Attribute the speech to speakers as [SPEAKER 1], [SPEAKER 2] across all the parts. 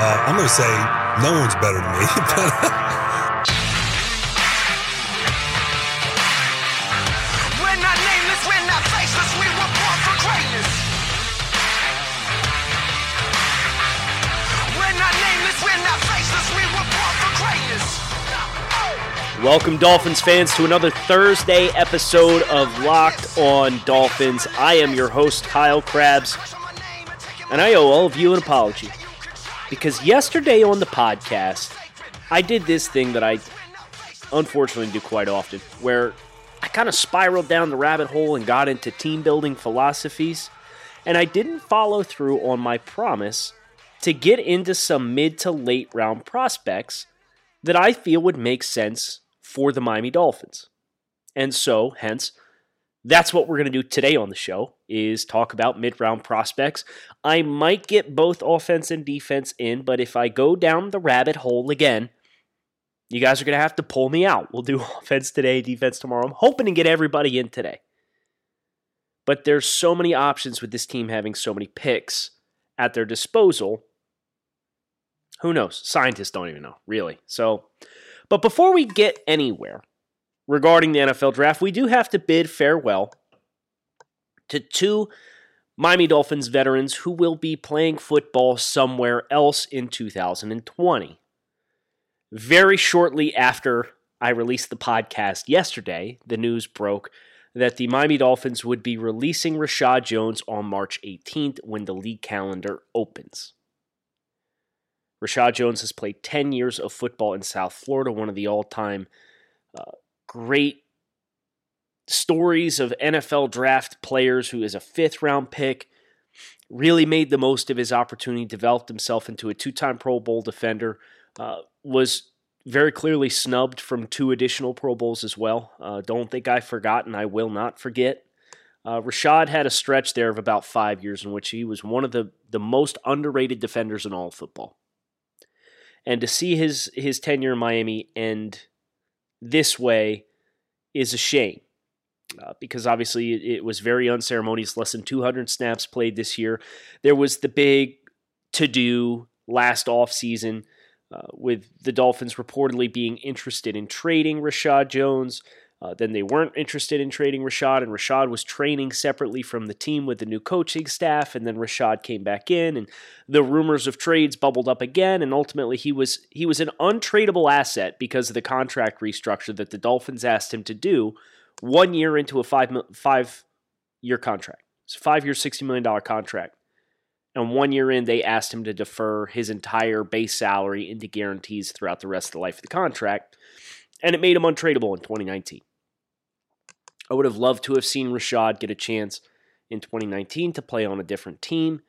[SPEAKER 1] Uh, I'm going to say no one's better than me.
[SPEAKER 2] We're not nameless, we're not faceless, we were born for greatness. We're not nameless, we're not faceless, we were born for greatness.
[SPEAKER 3] Welcome, Dolphins fans, to another Thursday episode of Locked On Dolphins. I am your host, Kyle Crabbs, and I owe all of you an apology. Because yesterday on the podcast, I did this thing that I unfortunately do quite often, where I kind of spiraled down the rabbit hole and got into team building philosophies, and I didn't follow through on my promise to get into some mid to late round prospects that I feel would make sense for the Miami Dolphins. And so, hence, that's what we're going to do today on the show is talk about mid-round prospects. I might get both offense and defense in, but if I go down the rabbit hole again, you guys are going to have to pull me out. We'll do offense today, defense tomorrow. I'm hoping to get everybody in today. But there's so many options with this team having so many picks at their disposal. Who knows? Scientists don't even know, really. So, but before we get anywhere, regarding the NFL draft, we do have to bid farewell to two Miami Dolphins veterans who will be playing football somewhere else in 2020. Very shortly after I released the podcast yesterday, the news broke that the Miami Dolphins would be releasing Reshad Jones on March 18th when the league calendar opens. Reshad Jones has played 10 years of football in South Florida, one of the all time uh, great stories of NFL draft players who is a fifth round pick, really made the most of his opportunity, developed himself into a two time Pro Bowl defender, uh, was very clearly snubbed from two additional Pro Bowls as well. Uh, don't think I've forgotten. I will not forget. Uh, Reshad had a stretch there of about five years in which he was one of the, the most underrated defenders in all football. And to see his his tenure in Miami end this way is a shame. Uh, because obviously it, was very unceremonious. Less than 200 snaps played this year. There was the big to do last offseason uh, with the Dolphins reportedly being interested in trading Reshad Jones. Uh, then they weren't interested in trading Reshad, and Reshad was training separately from the team with the new coaching staff. And then Reshad came back in, and the rumors of trades bubbled up again. And ultimately, he was he was an untradeable asset because of the contract restructure that the Dolphins asked him to do one year into a five five year contract. It's a five year, sixty million dollar contract. And one year in, they asked him to defer his entire base salary into guarantees throughout the rest of the life of the contract. And it made him untradeable in 2019. I would have loved to have seen Reshad get a chance in 2019 to play on a different team,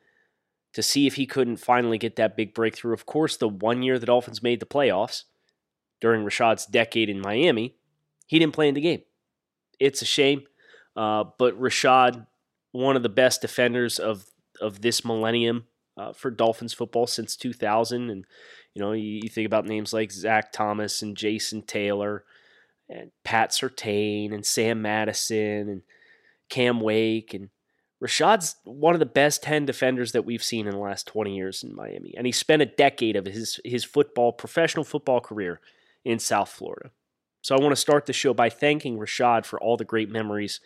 [SPEAKER 3] to see if he couldn't finally get that big breakthrough. Of course, the one year the Dolphins made the playoffs during Reshad's decade in Miami, he didn't play in the game. It's a shame, uh, but Reshad, one of the best defenders of of this millennium uh, for Dolphins football since 2000, and you know you, you think about names like Zach Thomas and Jason Taylor and Pat Surtain and Sam Madison and Cam Wake and Reshad's one of the best 10 defenders that we've seen in the last 20 years in Miami. And he spent a decade of his, his football, professional football career in South Florida. So I want to start the show by thanking Reshad for all the great memories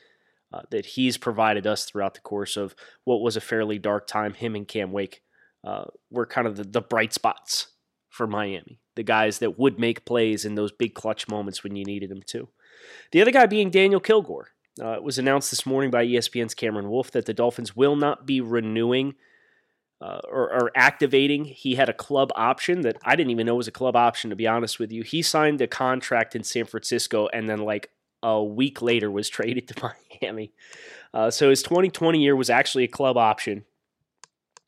[SPEAKER 3] uh, that he's provided us throughout the course of what was a fairly dark time. Him and Cam Wake uh, were kind of the, the bright spots for Miami, the guys that would make plays in those big clutch moments when you needed them to. The other guy being Daniel Kilgore. Uh, it was announced this morning by ESPN's Cameron Wolfe that the Dolphins will not be renewing uh, or, or, activating. He had a club option that I didn't even know was a club option, to be honest with you. He signed a contract in San Francisco and then, like, a week later was traded to Miami. Uh, so his 2020 year was actually a club option,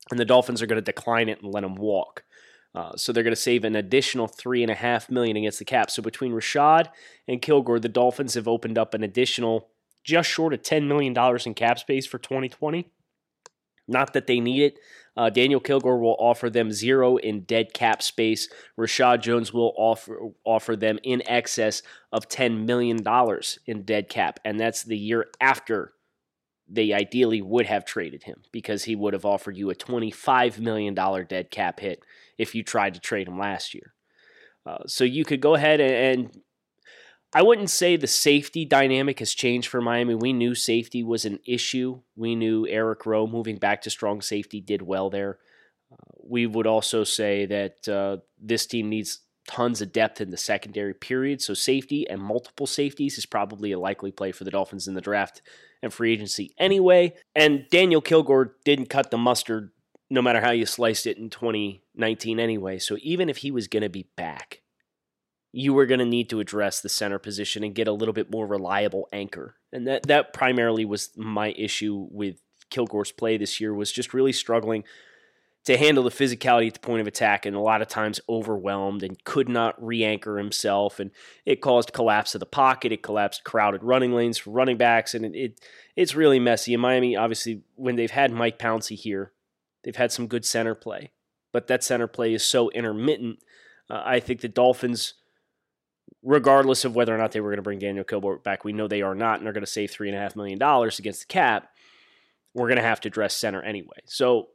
[SPEAKER 3] and the Dolphins are going to decline it and let him walk. Uh, so they're going to save an additional three and a half million against the cap. So between Reshad and Kilgore, the Dolphins have opened up an additional just short of ten million dollars in cap space for 2020. Not that they need it. Uh, Daniel Kilgore will offer them zero in dead cap space. Reshad Jones will offer offer them in excess of ten million dollars in dead cap, and that's the year after they ideally would have traded him because he would have offered you a $25 million dead cap hit if you tried to trade him last year. Uh, so you could go ahead and, and I wouldn't say the safety dynamic has changed for Miami. We knew safety was an issue. We knew Eric Rowe moving back to strong safety did well there. Uh, we would also say that uh, this team needs tons of depth in the secondary period. So safety and multiple safeties is probably a likely play for the Dolphins in the draft and free agency anyway. And Daniel Kilgore didn't cut the mustard no matter how you sliced it in 2019 anyway. So even if he was going to be back, you were going to need to address the center position and get a little bit more reliable anchor. And that that primarily was my issue with Kilgore's play this year was just really struggling to handle the physicality at the point of attack and a lot of times overwhelmed and could not re-anchor himself and it caused collapse of the pocket it collapsed crowded running lanes for running backs and it, it it's really messy in Miami obviously when they've had Mike Pouncey here they've had some good center play but that center play is so intermittent uh, I think the Dolphins regardless of whether or not they were going to bring Daniel Kilgore back we know they are not and they're going to save three and a half million dollars against the cap we're going to have to address center anyway so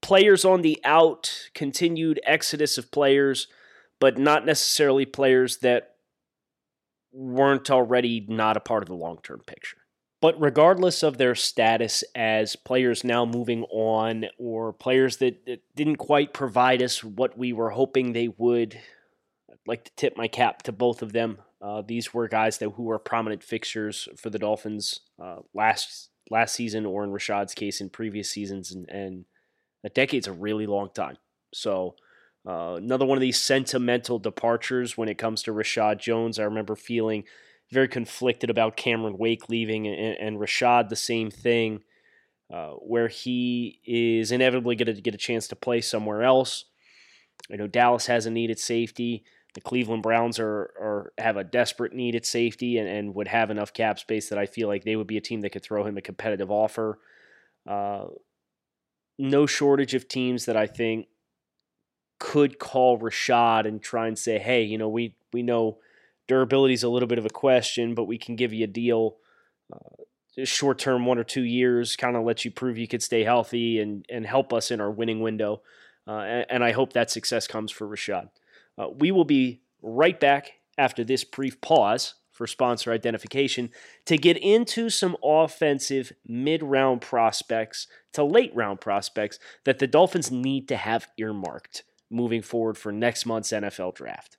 [SPEAKER 3] players on the out, continued exodus of players, but not necessarily players that weren't already not a part of the long term picture. But regardless of their status as players now moving on or players that, that didn't quite provide us what we were hoping they would, I'd like to tip my cap to both of them. Uh, these were guys that who were prominent fixtures for the Dolphins uh, last last season, or in Reshad's case, in previous seasons, and, and a decade's a really long time. So uh, another one of these sentimental departures when it comes to Reshad Jones. I remember feeling very conflicted about Cameron Wake leaving, and, and Reshad the same thing, uh, where he is inevitably going to get a chance to play somewhere else. I know Dallas has a need at safety. The Cleveland Browns are, are have a desperate need at safety and, and would have enough cap space that I feel like they would be a team that could throw him a competitive offer. Uh, no shortage of teams that I think could call Reshad and try and say, hey, you know, we we know durability is a little bit of a question, but we can give you a deal, uh, short term, one or two years, kind of let you prove you could stay healthy and and help us in our winning window. Uh, and, and, I hope that success comes for Reshad. Uh, we will be right back after this brief pause for sponsor identification to get into some offensive mid round prospects to late round prospects that the Dolphins need to have earmarked moving forward for next month's NFL draft.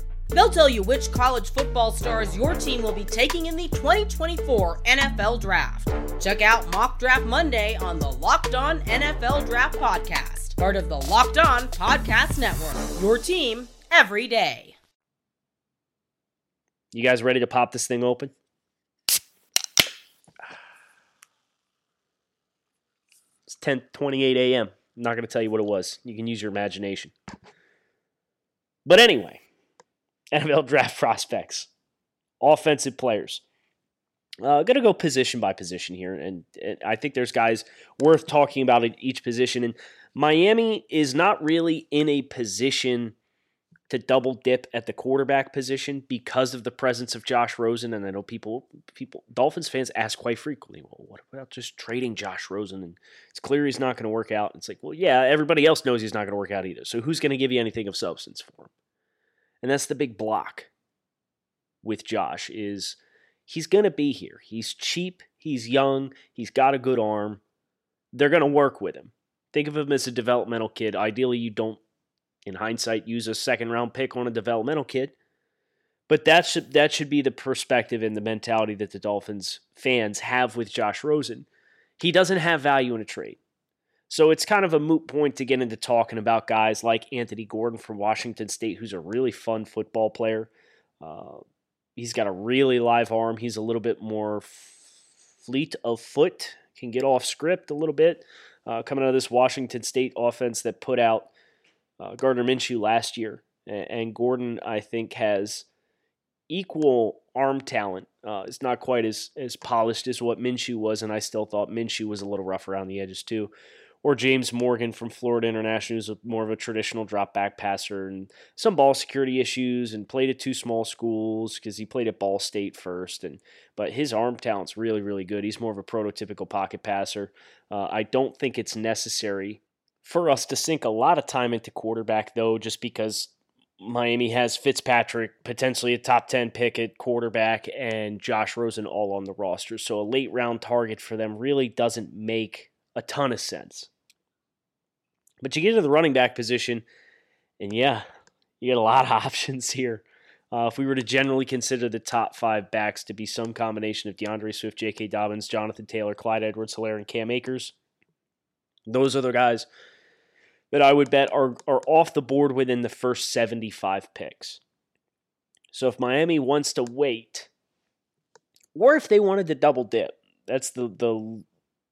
[SPEAKER 4] They'll tell you which college football stars your team will be taking in the 2024 NFL Draft. Check out Mock Draft Monday on the Locked On NFL Draft Podcast part of the Locked On Podcast Network. Your team every day.
[SPEAKER 3] You guys ready to pop this thing open? It's 10:28 a.m. I'm not going to tell you what it was. You can use your imagination. But anyway, NFL draft prospects, offensive players. Uh, going to go position by position here, and, and, I think there's guys worth talking about at each position. And Miami is not really in a position to double dip at the quarterback position because of the presence of Josh Rosen. And I know people, people, Dolphins fans ask quite frequently, well, what about just trading Josh Rosen? And it's clear he's not going to work out. It's like, well, yeah, everybody else knows he's not going to work out either. So who's going to give you anything of substance for him? And that's the big block with Josh is he's going to be here. He's cheap, he's young, he's got a good arm. They're going to work with him. Think of him as a developmental kid. Ideally, you don't, in hindsight, use a second round pick on a developmental kid. But that should that should be the perspective and the mentality that the Dolphins fans have with Josh Rosen. he doesn't have value in a trade. So it's kind of a moot point to get into talking about guys like Anthony Gordon from Washington State, who's a really fun football player. Uh, he's got a really live arm. He's a little bit more fleet of foot, can get off script a little bit. Uh, coming out of this Washington State offense that put out uh, Gardner Minshew last year. And, and, Gordon, I think, has equal arm talent. Uh, it's not quite as, as polished as what Minshew was, and I still thought Minshew was a little rough around the edges too or James Morgan from Florida International, who's more of a traditional drop back passer and some ball security issues and played at two small schools because he played at Ball State first. And but his arm talent's really really good. He's more of a prototypical pocket passer. Uh, I don't think it's necessary for us to sink a lot of time into quarterback though, just because Miami has Fitzpatrick, potentially a top 10 pick at quarterback, and Josh Rosen all on the roster. So a late round target for them really doesn't make a ton of sense. But you get to the running back position, and yeah, you get a lot of options here. Uh, if we were to generally consider the top five backs to be some combination of D'Andre Swift, J.K. Dobbins, Jonathan Taylor, Clyde Edwards Helaire, and Cam Akers, those are the guys that I would bet are, are off the board within the first 75 picks. So if Miami wants to wait, or if they wanted to double dip, that's the, the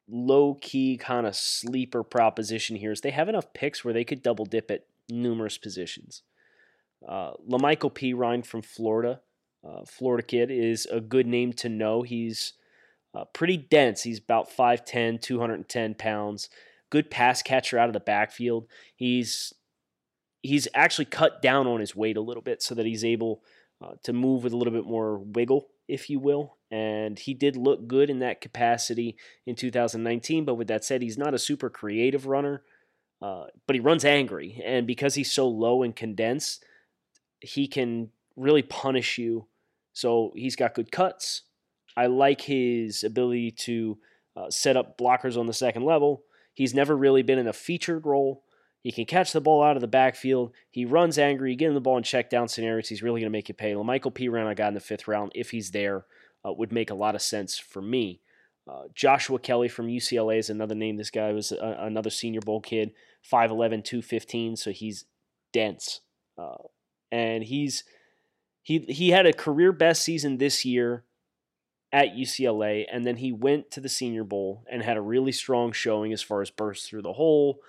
[SPEAKER 3] low key kind of sleeper proposition here is they have enough picks where they could double dip at numerous positions. Uh, Perine from Florida, uh, Florida kid, is a good name to know. He's uh, pretty dense. He's about 5'10, 210 pounds. Good pass catcher out of the backfield. He's he's actually cut down on his weight a little bit so that he's able uh, to move with a little bit more wiggle, if you will. And he did look good in that capacity in 2019. But with that said, he's not a super creative runner, uh, but he runs angry. And because he's so low and condensed, he can really punish you. So he's got good cuts. I like his ability to uh, set up blockers on the second level. He's never really been in a featured role. He can catch the ball out of the backfield. He runs angry. You get him the ball in check down scenarios. He's really going to make you pay. Michael P. Perine, I got in the fifth round. If he's there, uh, would make a lot of sense for me. Uh, Joshua Kelley from UCLA is another name. This guy was a, another Senior Bowl kid, 5'11, 215, so he's dense. Uh, and he's he he had a career best season this year at UCLA, and then he went to the Senior Bowl and had a really strong showing as far as burst through the hole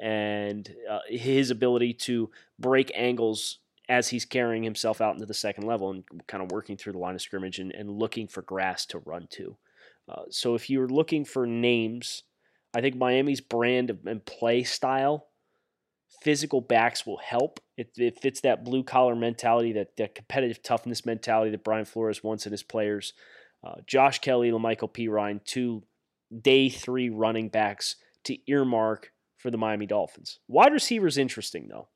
[SPEAKER 3] and uh, his ability to break angles as he's carrying himself out into the second level and kind of working through the line of scrimmage and, and looking for grass to run to. Uh, so if you're looking for names, I think Miami's brand and play style, physical backs will help. It, it fits that blue collar mentality, that, that competitive toughness mentality that Brian Flores wants in his players. Uh, Josh Kelley, Perine, two day three running backs to earmark for the Miami Dolphins. Wide receivers interesting though.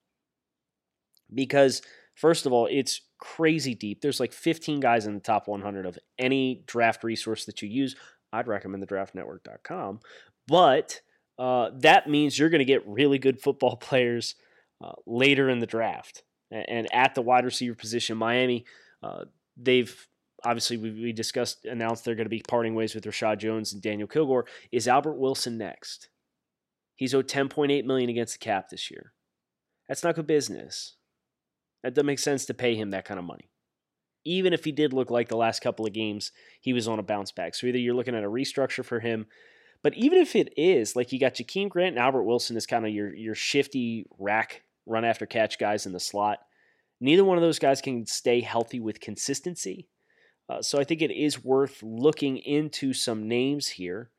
[SPEAKER 3] Because first of all, it's crazy deep. There's like 15 guys in the top 100 of any draft resource that you use. I'd recommend the draftnetwork.com. But uh, that means you're going to get really good football players uh, later in the draft. And at the wide receiver position, Miami, uh, they've obviously we, we discussed announced they're going to be parting ways with Reshad Jones and Daniel Kilgore. Is Albert Wilson next? He's owed 10.8 million against the cap this year. That's not good business. That doesn't make sense to pay him that kind of money. Even if he did look like the last couple of games, he was on a bounce back. So either you're looking at a restructure for him, but even if it is, like you got Jakeem Grant and Albert Wilson is kind of your your shifty rack run after catch guys in the slot. Neither one of those guys can stay healthy with consistency. Uh, so I think it is worth looking into some names here.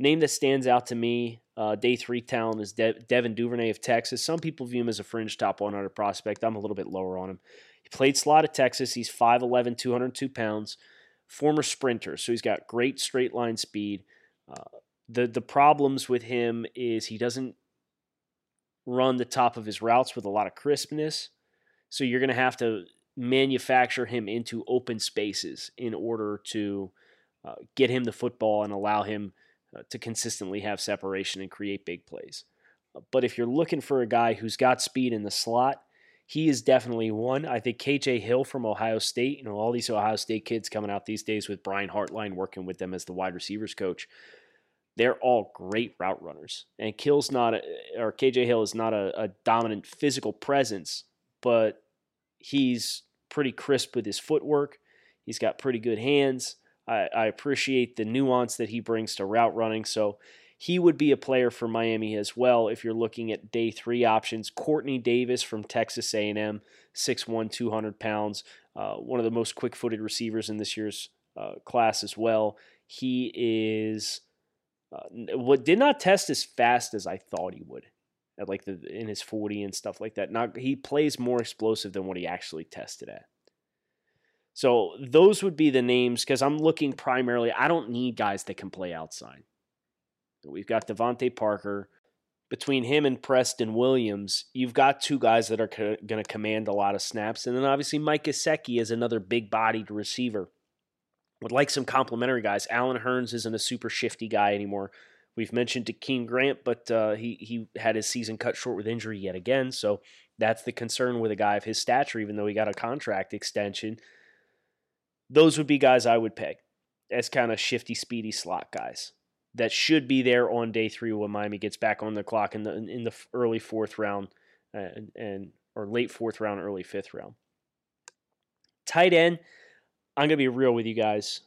[SPEAKER 3] Name that stands out to me uh, day three talent is De- Devin Duvernay of Texas. Some people view him as a fringe top 100 prospect. I'm a little bit lower on him. He played slot at Texas. He's 5'11, 202 pounds. Former sprinter, so he's got great straight line speed. Uh, the the problems with him is he doesn't run the top of his routes with a lot of crispness. So you're going to have to manufacture him into open spaces in order to uh, get him the football and allow him uh, to consistently have separation and create big plays. Uh, but if you're looking for a guy who's got speed in the slot, he is definitely one. I think KJ Hill from Ohio State, you know, all these Ohio State kids coming out these days with Brian Hartline working with them as the wide receivers coach. they're all great route runners. And Kill's not, a, or KJ Hill is not a, a dominant physical presence, but he's pretty crisp with his footwork. He's got pretty good hands. I, I appreciate the nuance that he brings to route running. So he would be a player for Miami as well if you're looking at day three options. Quartney Davis from Texas A&M, 6'1", 200 pounds, uh, one of the most quick-footed receivers in this year's uh, class as well. He is uh, what did not test as fast as I thought he would at like the in his 40 and stuff like that. Not he plays more explosive than what he actually tested at. So those would be the names because I'm looking primarily. I don't need guys that can play outside. We've got DeVante Parker. Between him and Preston Williams, you've got two guys that are co- going to command a lot of snaps. And then obviously Mike Gesicki is another big bodied receiver. Would like some complementary guys. Allen Hurns isn't a super shifty guy anymore. We've mentioned Jakeem Grant, but uh, he, he had his season cut short with injury yet again. So that's the concern with a guy of his stature, even though he got a contract extension. Those would be guys I would pick as kind of shifty, speedy slot guys that should be there on day three when Miami gets back on the clock in the in the early fourth round uh, and, and or late fourth round, early fifth round. Tight end, I'm gonna be real with you guys.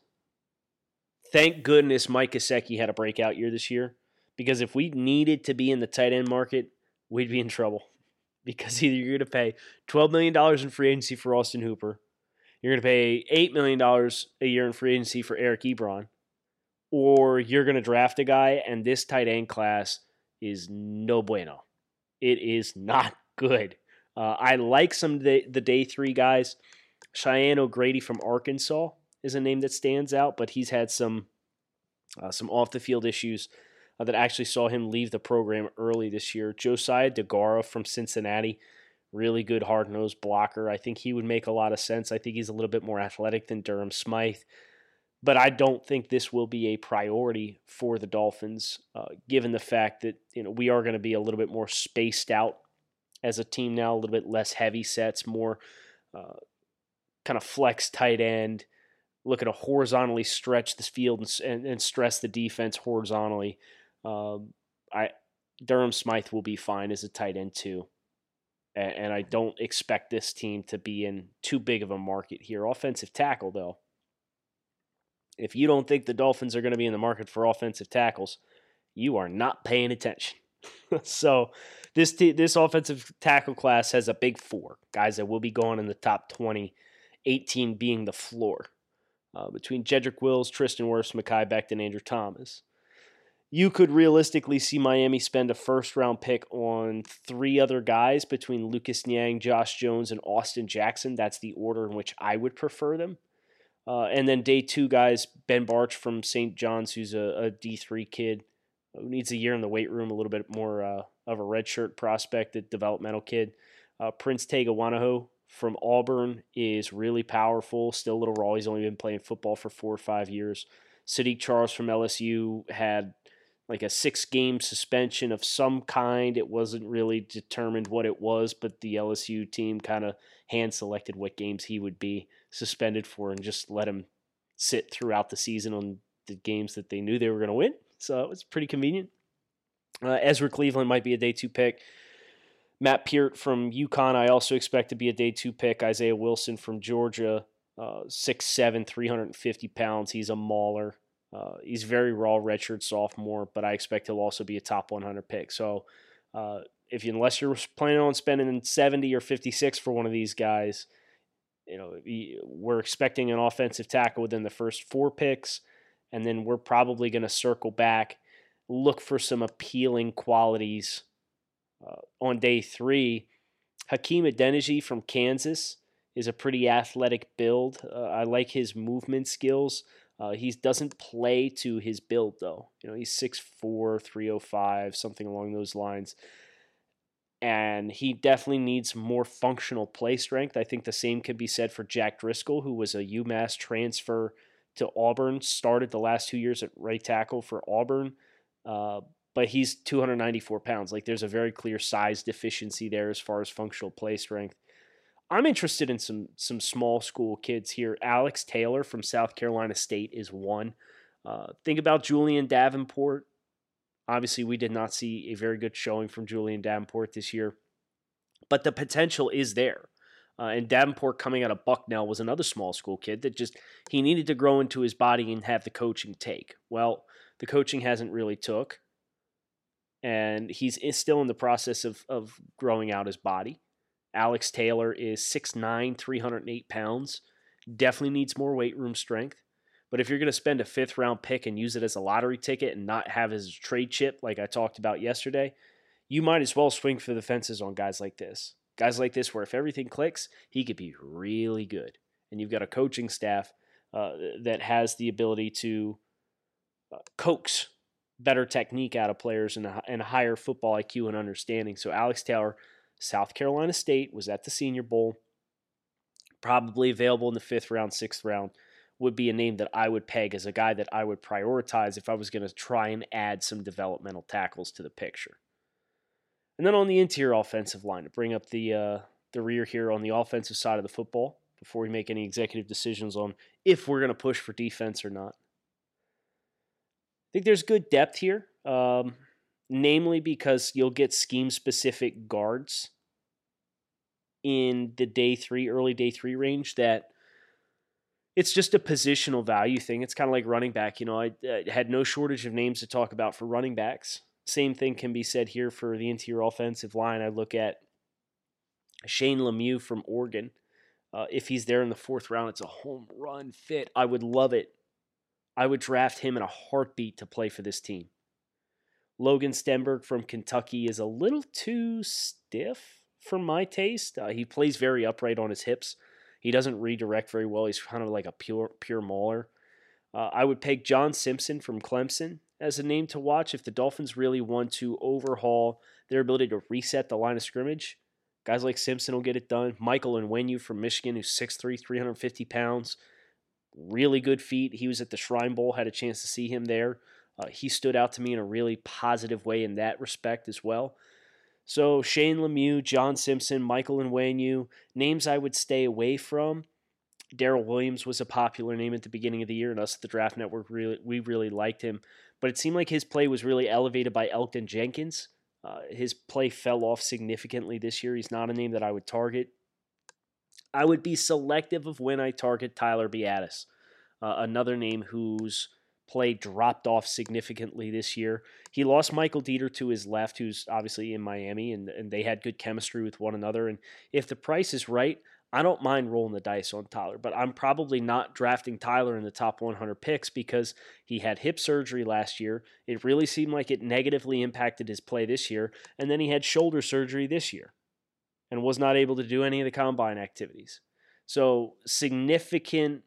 [SPEAKER 3] Thank goodness Mike Gesicki had a breakout year this year because if we needed to be in the tight end market, we'd be in trouble because either you're to pay $12 million in free agency for Austin Hooper, you're going to pay $8 million a year in free agency for Eric Ebron, or you're going to draft a guy, and this tight end class is no bueno. It is not good. Uh, I like some of the, the day three guys. Cheyenne O'Grady from Arkansas is a name that stands out, but he's had some uh, some off the field issues uh, that actually saw him leave the program early this year. Josiah DeGuara from Cincinnati, really good hard nosed blocker. I think he would make a lot of sense. I think he's a little bit more athletic than Durham Smythe but I don't think this will be a priority for the Dolphins, uh, given the fact that you know we are going to be a little bit more spaced out as a team now, a little bit less heavy sets, more uh, kind of flex tight end, looking to horizontally stretch this field and, and, and stress the defense horizontally. Um, I Durham Smythe will be fine as a tight end too. And, and I don't expect this team to be in too big of a market here. Offensive tackle, though if you don't think the Dolphins are going to be in the market for offensive tackles, you are not paying attention. so this t- this offensive tackle class has a big four guys that will be going in the top 20, 18 being the floor. Uh, between Jedrick Wills, Tristan Wirfs, Mekhi Becton, Andrew Thomas. You could realistically see Miami spend a first round pick on three other guys between Lucas Niang, Josh Jones, and Austin Jackson. That's the order in which I would prefer them. Uh, and then day two, guys, Ben Bartch from St. John's, who's a a D3 kid who needs a year in the weight room, a little bit more uh, of a redshirt prospect, a developmental kid. Uh, Prince Tega Wanogho from Auburn is really powerful, still a little raw. He's only been playing football for four or five years. Saahdiq Charles from LSU had like a six game suspension of some kind. It wasn't really determined what it was, but the LSU team kind of hand selected what games he would be suspended for and just let him sit throughout the season on the games that they knew they were going to win. So it was pretty convenient. Uh, Ezra Cleveland might be a day two pick. Matt Peart from UConn, I also expect to be a day two pick. Isaiah Wilson from Georgia, uh, 6'7, 350 pounds. He's a mauler. Uh, he's very raw, redshirt sophomore, but I expect he'll also be a top 100 pick. So, uh, if you, unless you're planning on spending 70 or 56 for one of these guys, you know, we're expecting an offensive tackle within the first four picks, and then we're probably going to circle back, look for some appealing qualities uh, on day three. Hakeem Adeniji from Kansas is a pretty athletic build. Uh, I like his movement skills. Uh, he doesn't play to his build though. You know, he's 6'4", 305, something along those lines. And he definitely needs more functional play strength. I think the same could be said for Jack Driscoll, who was a UMass transfer to Auburn, started the last two years at right tackle for Auburn. Uh, but he's 294 pounds. Like there's a very clear size deficiency there as far as functional play strength. I'm interested in some some small school kids here. Alex Taylor from South Carolina State is one. Uh, think about Julian Davenport Obviously, we did not see a very good showing from Julian Davenport this year, but the potential is there. Uh, and Davenport coming out of Bucknell was another small school kid that just he needed to grow into his body and have the coaching take. Well, the coaching hasn't really took, and he's still in the process of of growing out his body. Alex Taylor is 6'9", 308 pounds. Definitely needs more weight room strength. But if you're going to spend a fifth round pick and use it as a lottery ticket and not have a trade chip like I talked about yesterday, you might as well swing for the fences on guys like this. Guys like this, where if everything clicks, he could be really good. And you've got a coaching staff uh, that has the ability to uh, coax better technique out of players and and a higher football IQ and understanding. So Alex Taylor, South Carolina State, was at the Senior Bowl, probably available in the fifth round, sixth round would be a name that I would peg as a guy that I would prioritize if I was going to try and add some developmental tackles to the picture. And then on the interior offensive line, to bring up the uh, the rear here on the offensive side of the football before we make any executive decisions on if we're going to push for defense or not. I think there's good depth here, um, namely because you'll get scheme specific guards in the day three, early day three range that it's just a positional value thing. It's kind of like running back. You know, I, I, had no shortage of names to talk about for running backs. Same thing can be said here for the interior offensive line. I look at Shane Lemieux from Oregon. Uh, if he's there in the fourth round, it's a home run fit. I would love it. I would draft him in a heartbeat to play for this team. Logan Stenberg from Kentucky is a little too stiff for my taste. Uh, he plays very upright on his hips. He doesn't redirect very well. He's kind of like a pure pure mauler. Uh, I would peg John Simpson from Clemson as a name to watch if the Dolphins really want to overhaul their ability to reset the line of scrimmage. Guys like Simpson will get it done. Michael Onwenu from Michigan, who's 6'3", 350 pounds. Really good feet. He was at the Shrine Bowl, had a chance to see him there. Uh, he stood out to me in a really positive way in that respect as well. So Shane Lemieux, John Simpson, Michael Onwenu, names I would stay away from. Darryl Williams was a popular name at the beginning of the year, and us at the Draft Network really we really liked him. But it seemed like his play was really elevated by Elgton Jenkins. Uh, his play fell off significantly this year. He's not a name that I would target. I would be selective of when I target Tyler Biadasz, uh, another name who's play dropped off significantly this year. He lost Michael Deiter to his left, who's obviously in Miami, and, and they had good chemistry with one another. And if the price is right, I don't mind rolling the dice on Tyler, but I'm probably not drafting Tyler in the top 100 picks because he had hip surgery last year. It really seemed like it negatively impacted his play this year. And then he had shoulder surgery this year and was not able to do any of the combine activities. So, significant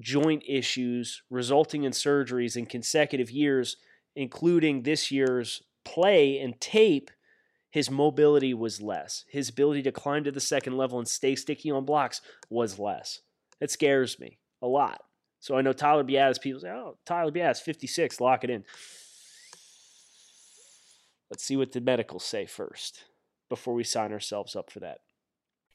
[SPEAKER 3] joint issues resulting in surgeries in consecutive years, including this year's play and tape, his mobility was less. His ability to climb to the second level and stay sticky on blocks was less. It scares me a lot. So I know Tyler Biadasz, people say, oh, Tyler Biadasz, 56, lock it in. Let's see what the medicals say first before we sign ourselves up for that.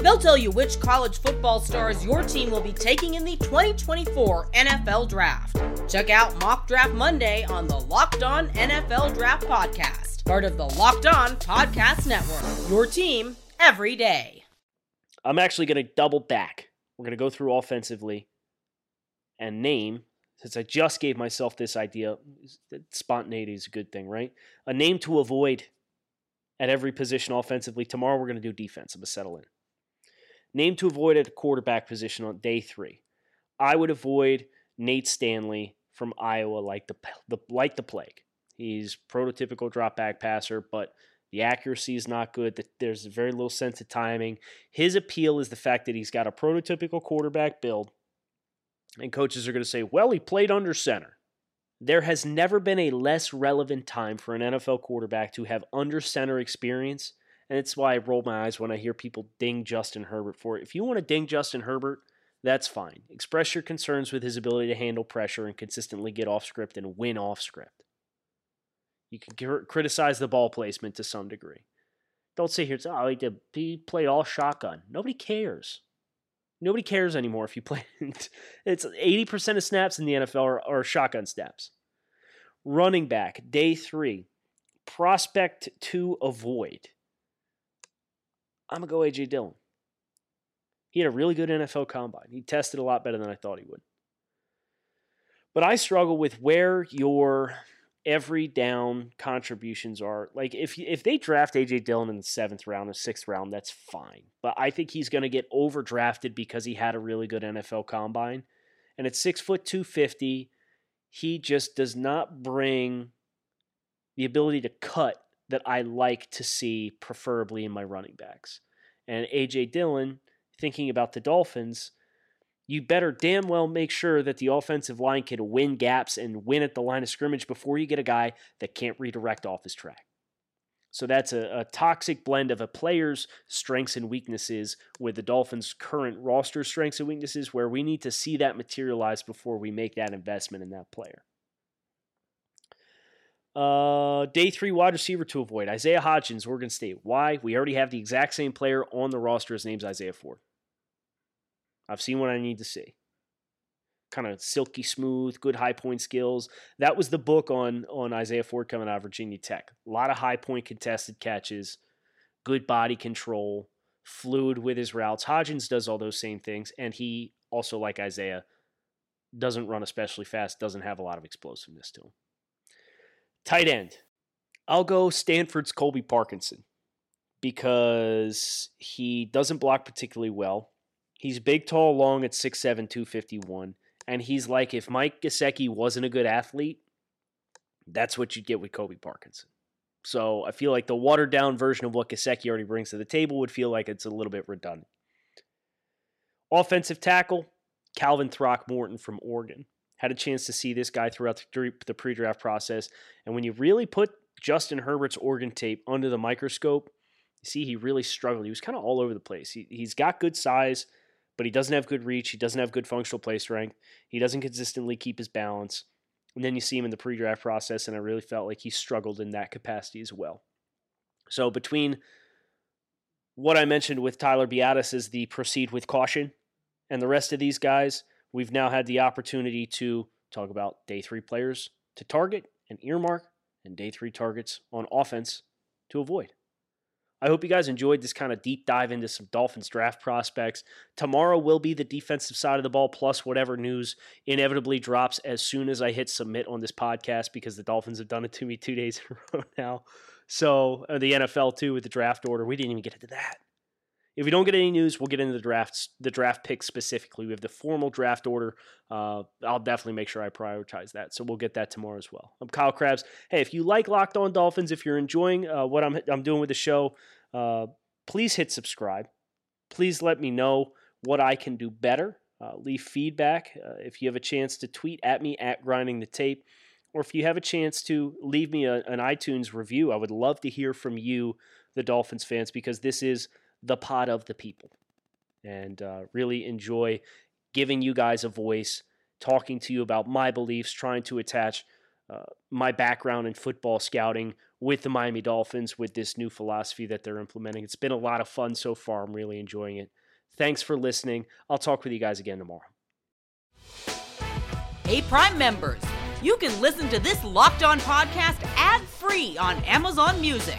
[SPEAKER 4] They'll tell you which college football stars your team will be taking in the 2024 NFL Draft. Check out Mock Draft Monday on the Locked On NFL Draft Podcast, part of the Locked On Podcast Network. Your team every day.
[SPEAKER 3] I'm actually going to double back. We're going to go through offensively and name, since I just gave myself this idea, spontaneity is a good thing, right? A name to avoid at every position offensively. Tomorrow we're going to do defense. I'm going to settle in. Name to avoid at a quarterback position on day three. I would avoid Nate Stanley from Iowa like the, the like the plague. He's prototypical drop back passer, but the accuracy is not good. There's very little sense of timing. His appeal is the fact that he's got a prototypical quarterback build, and coaches are going to say, "Well, he played under center." There has never been a less relevant time for an NFL quarterback to have under center experience and it's why I roll my eyes when I hear people ding Justin Herbert for it. If you want to ding Justin Herbert, that's fine. Express your concerns with his ability to handle pressure and consistently get off script and win off script. You can cr- criticize the ball placement to some degree. Don't sit here and say, oh, he played all shotgun. Nobody cares. Nobody cares anymore if you play. it's 80% of snaps in the NFL are, are shotgun snaps. Running back, day three, prospect to avoid. I'm going to go A.J. Dillon. He had a really good NFL combine. He tested a lot better than I thought he would. But I struggle with where your every down contributions are. Like if if they draft AJ Dillon in the seventh round or sixth round, that's fine. But I think he's going to get overdrafted because he had a really good NFL combine, and at six foot two fifty, he just does not bring the ability to cut that I like to see, preferably in my running backs. And AJ Dillon, thinking about the Dolphins you better damn well make sure that the offensive line can win gaps and win at the line of scrimmage before you get a guy that can't redirect off his track. So that's a, a, toxic blend of a player's strengths and weaknesses with the Dolphins' current roster strengths and weaknesses, where we need to see that materialize before we make that investment in that player. Uh, day three wide receiver to avoid Isaiah Hodgins, Oregon State. Why? We already have the exact same player on the roster. His name's Isaiah Ford. I've seen what I need to see. Kind of silky smooth, good high point skills. That was the book on on Isaiah Ford coming out of Virginia Tech. A lot of high point contested catches, good body control, fluid with his routes. Hodgins does all those same things, and he also, like Isaiah, doesn't run especially fast, doesn't have a lot of explosiveness to him. Tight end. I'll go Stanford's Colby Parkinson because he doesn't block particularly well. He's big, tall, long at 6'7, 251. And he's like, if Mike Gesicki wasn't a good athlete, that's what you'd get with Colby Parkinson. So I feel like the watered down version of what Gesicki already brings to the table would feel like it's a little bit redundant. Offensive tackle, Calvin Throckmorton from Oregon. Had a chance to see this guy throughout the pre draft process. And when you really put Justin Herbert's Oregon tape under the microscope, you see he really struggled. He was kind of all over the place. He, he's got good size but he doesn't have good reach. He doesn't have good functional play strength. He doesn't consistently keep his balance. And then you see him in the pre draft process, and I really felt like he struggled in that capacity as well. So between what I mentioned with Tyler Biadasz is the proceed with caution and the rest of these guys, we've now had the opportunity to talk about day three players to target and earmark and day three targets on offense to avoid. I hope you guys enjoyed this kind of deep dive into some Dolphins draft prospects. Tomorrow will be the defensive side of the ball, plus whatever news inevitably drops as soon as I hit submit on this podcast because the Dolphins have done it to me two days in a row now. So, uh, the NFL too with the draft order. We didn't even get into that. If we don't get any news, we'll get into the drafts, the draft picks specifically. We have the formal draft order. Uh, I'll definitely make sure I prioritize that. So we'll get that tomorrow as well. I'm Kyle Crabbs. Hey, if you like Locked On Dolphins, if you're enjoying uh, what I'm I'm doing with the show, uh, please hit subscribe. Please let me know what I can do better. Uh, leave feedback. Uh, if you have a chance to tweet at me at grinding the tape, or if you have a chance to leave me a, an iTunes review, I would love to hear from you, the Dolphins fans, because this is the pod of the people. And uh, really enjoy giving you guys a voice, talking to you about my beliefs, trying to attach uh, my background in football scouting with the Miami Dolphins with this new philosophy that they're implementing. It's been a lot of fun so far. I'm really enjoying it. Thanks for listening. I'll talk with you guys again tomorrow.
[SPEAKER 4] Hey, Prime members, you can listen to this locked on podcast ad free on Amazon Music.